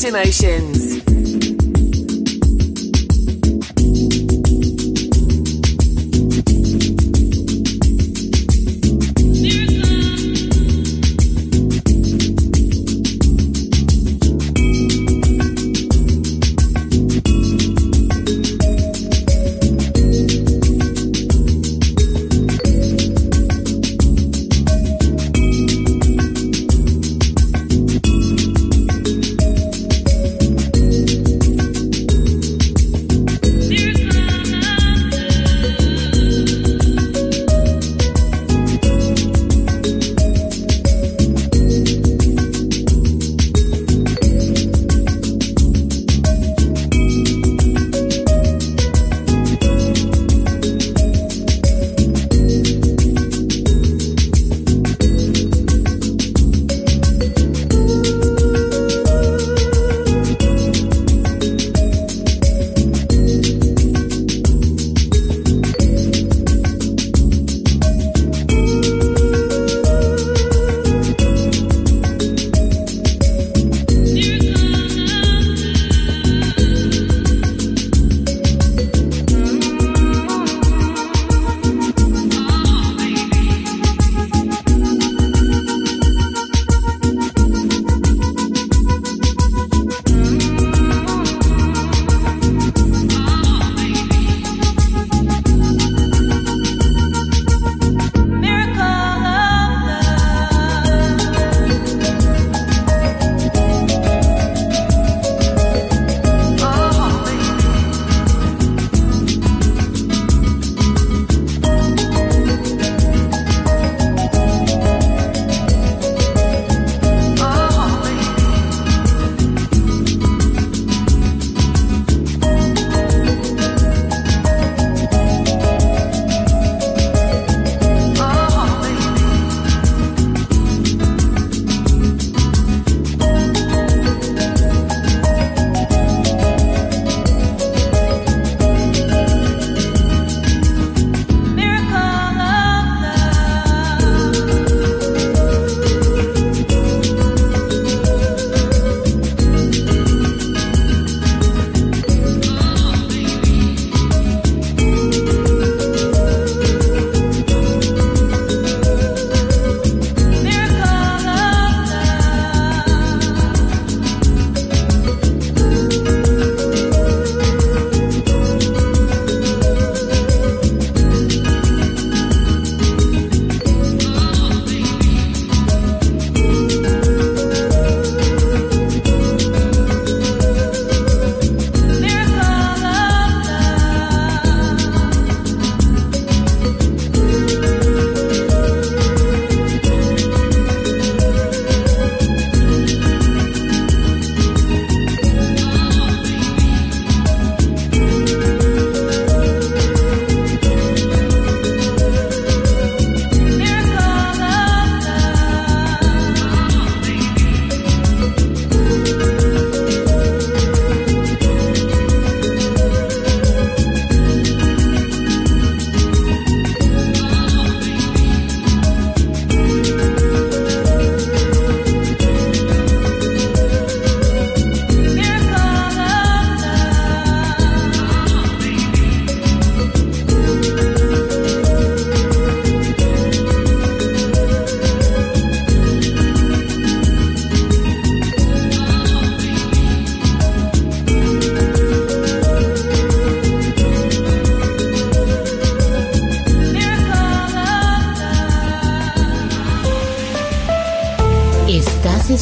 Sunset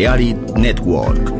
Balearic Network.